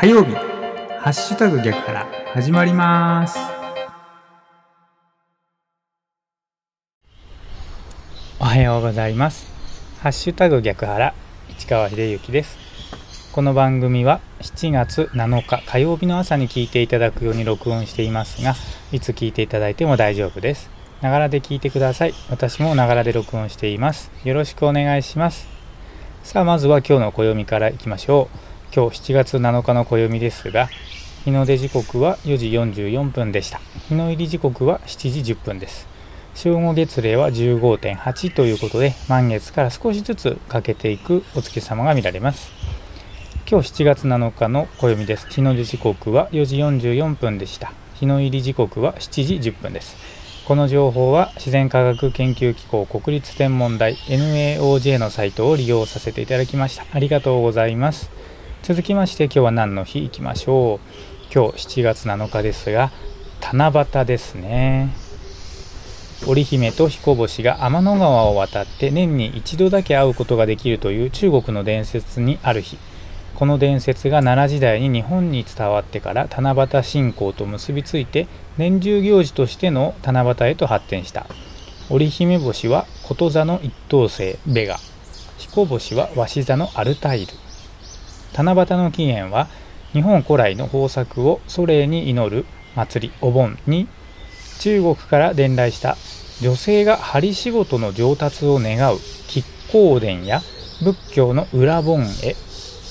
火曜日。ハッシュタグ逆から始まります。おはようございます。ハッシュタグ逆原市川秀幸です。この番組は7月7日火曜日の朝に聞いていただくように録音していますがいつ聞いていただいても大丈夫です。ながらで聞いてください。私もながらで録音しています。よろしくお願いします。さあまずは今日の暦からいきましょう。今日7月7日の暦ですが日の出時刻は4時44分でした。日の入り時刻は7時10分です。正午月齢は15.8ということで満月から少しずつ欠けていくお月様が見られます。今日7月7日の暦です。日の出時刻は4時44分でした。日の入り時刻は7時10分です。この情報は自然科学研究機構国立天文台 NAOJ のサイトを利用させていただきました。ありがとうございます。続きまして今日は何の日いきましょう。今日7月7日ですが七夕ですね。織姫と彦星が天の川を渡って年に一度だけ会うことができるという中国の伝説にある日。この伝説が奈良時代に日本に伝わってから七夕信仰と結びついて年中行事としての七夕へと発展した。織姫星はこと座の一等星ベガ。彦星は鷲座のアルタイル。七夕の起源は日本古来の豊作を祖霊に祈る祭りお盆に中国から伝来した女性が針仕事の上達を願う亀甲殿や仏教の裏盆絵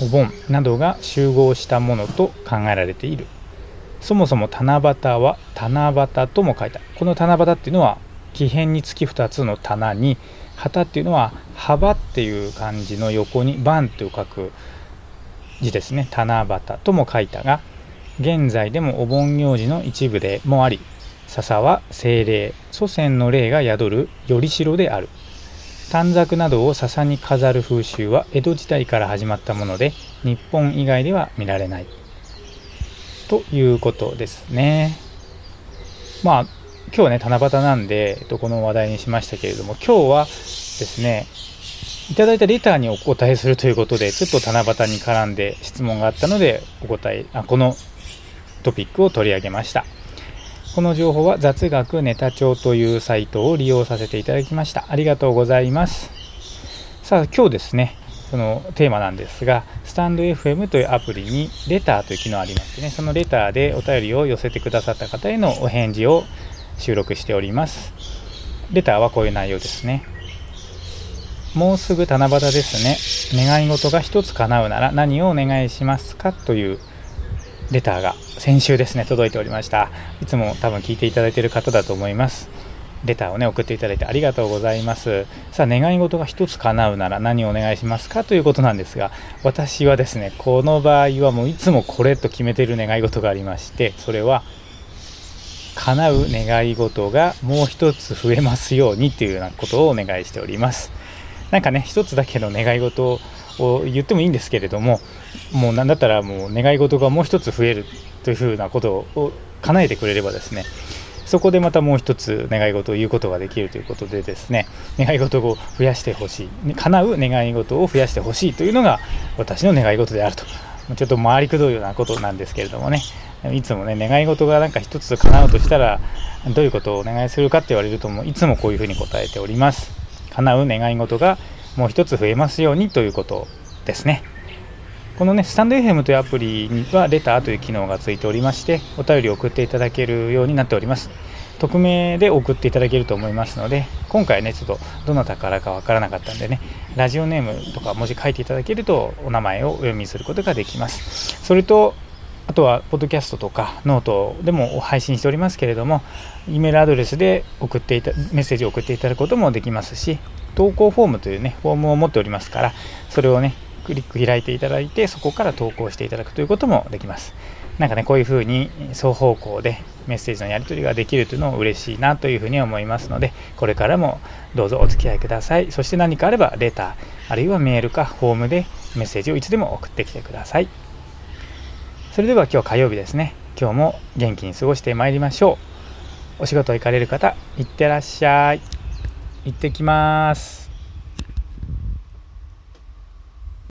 お盆などが集合したものと考えられている。そもそも七夕は七夕とも書いた。この七夕っていうのは木片につき2つの棚に旗っていうのは幅っていう漢字の横に番と書く字ですね。七夕とも書いたが現在でもお盆行事の一部でもあり笹は精霊祖先の霊が宿る頼代である。短冊などを笹に飾る風習は江戸時代から始まったもので日本以外では見られない。ということですね。まあ今日はね七夕なんでこの話題にしましたけれども今日はですねいただいたレターにお答えするということで、ちょっと七夕に絡んで質問があったので、お答え、あこのトピックを取り上げました。この情報は雑学ネタ帳というサイトを利用させていただきました。ありがとうございます。さあ、今日ですね、そのテーマなんですが、スタンド FM というアプリにレターという機能ありましてね、そのレターでお便りを寄せてくださった方へのお返事を収録しております。レターはこういう内容ですね。もうすぐ七夕ですね。願い事が一つ叶うなら何をお願いしますかというレターが先週ですね、届いておりました。いつも多分聞いていただいている方だと思います。レターをね、送っていただいてありがとうございます。さあ、願い事が一つ叶うなら何をお願いしますかということなんですが、私はですね、この場合はもういつもこれと決めている願い事がありまして、それは、叶う願い事がもう一つ増えますようにというようなことをお願いしております。なんかね一つだけの願い事を言ってもいいんですけれどももう何だったらもう願い事がもう一つ増えるというふうなことを叶えてくれればですねそこでまたもう一つ願い事を言うことができるということでですね願い事を増やしてほしい叶う願い事を増やしてほしいというのが私の願い事であると。ちょっと回りくどいようなことなんですけれどもね。いつもね願い事がなんか一つ叶うとしたらどういうことをお願いするかって言われるともいつもこういうふうに答えております。叶う願い事がもう一つ増えますようにということですね。このね、スタンド FM というアプリにはレターという機能がついておりまして、お便りを送っていただけるようになっております。匿名で送っていただけると思いますので、今回ね、ちょっとどなたからかわからなかったんでね、ラジオネームとか文字書いていただけると、お名前をお読みすることができます。それと、あとは、ポッドキャストとかノートでも配信しておりますけれども、E メールアドレスで送っていたメッセージを送っていただくこともできますし、投稿フォームというね、フォームを持っておりますから、それをね、クリック開いていただいて、そこから投稿していただくということもできます。なんかね、こういうふうに双方向でメッセージのやり取りができるというのも嬉しいなというふうに思いますので、これからもどうぞお付き合いください。そして何かあれば、レター、あるいはメールかフォームでメッセージをいつでも送ってきてください。それでは今日火曜日ですね。今日も元気に過ごしてまいりましょう。お仕事行かれる方、いってらっしゃい。行ってきます。